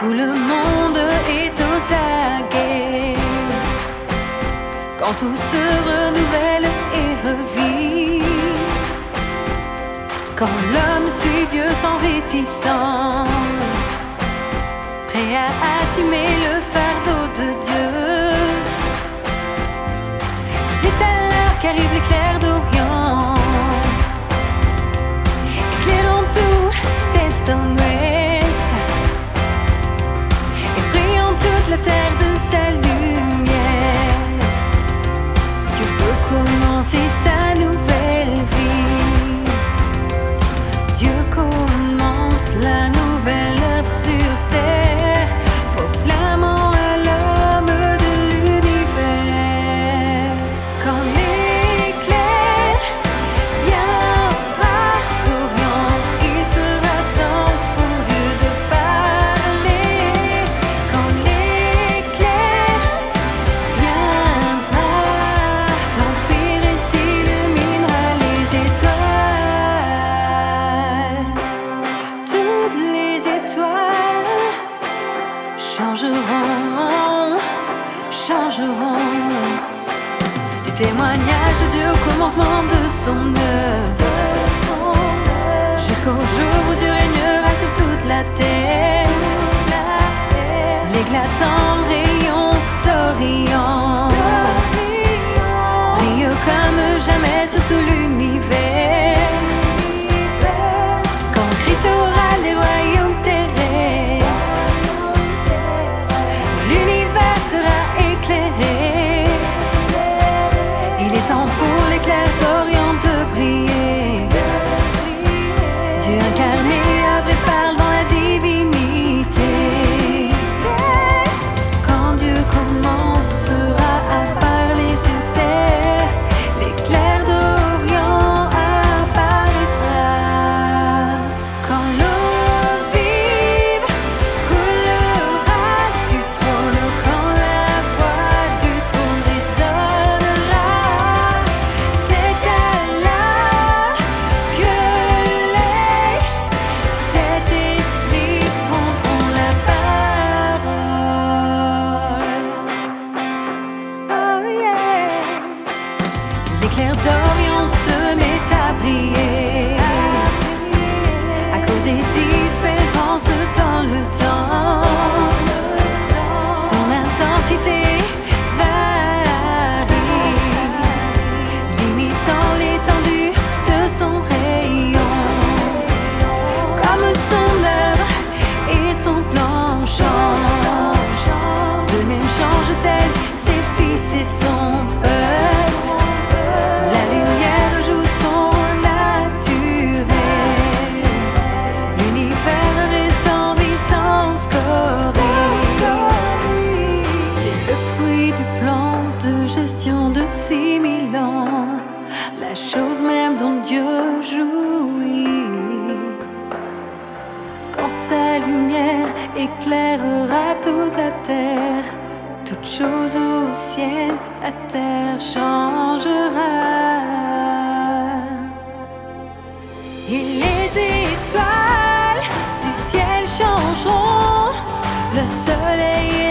tout le monde est aux aguets. Quand tout se renouvelle et revit. Quand l'homme suit Dieu sans réticence, prêt à assumer le fardeau de Dieu. C'est à l'heure qu'arrive l'éclair. la noche. Du témoignage de Dieu au commencement de son œuvre. Jusqu'au jour où Dieu régnera sur toute la terre. L'éclatant rayon d'Orient brille comme jamais sur tout l'univers. lumière éclairera toute la terre. Toute chose au ciel, la terre changera. Et les étoiles du ciel changeront. Le soleil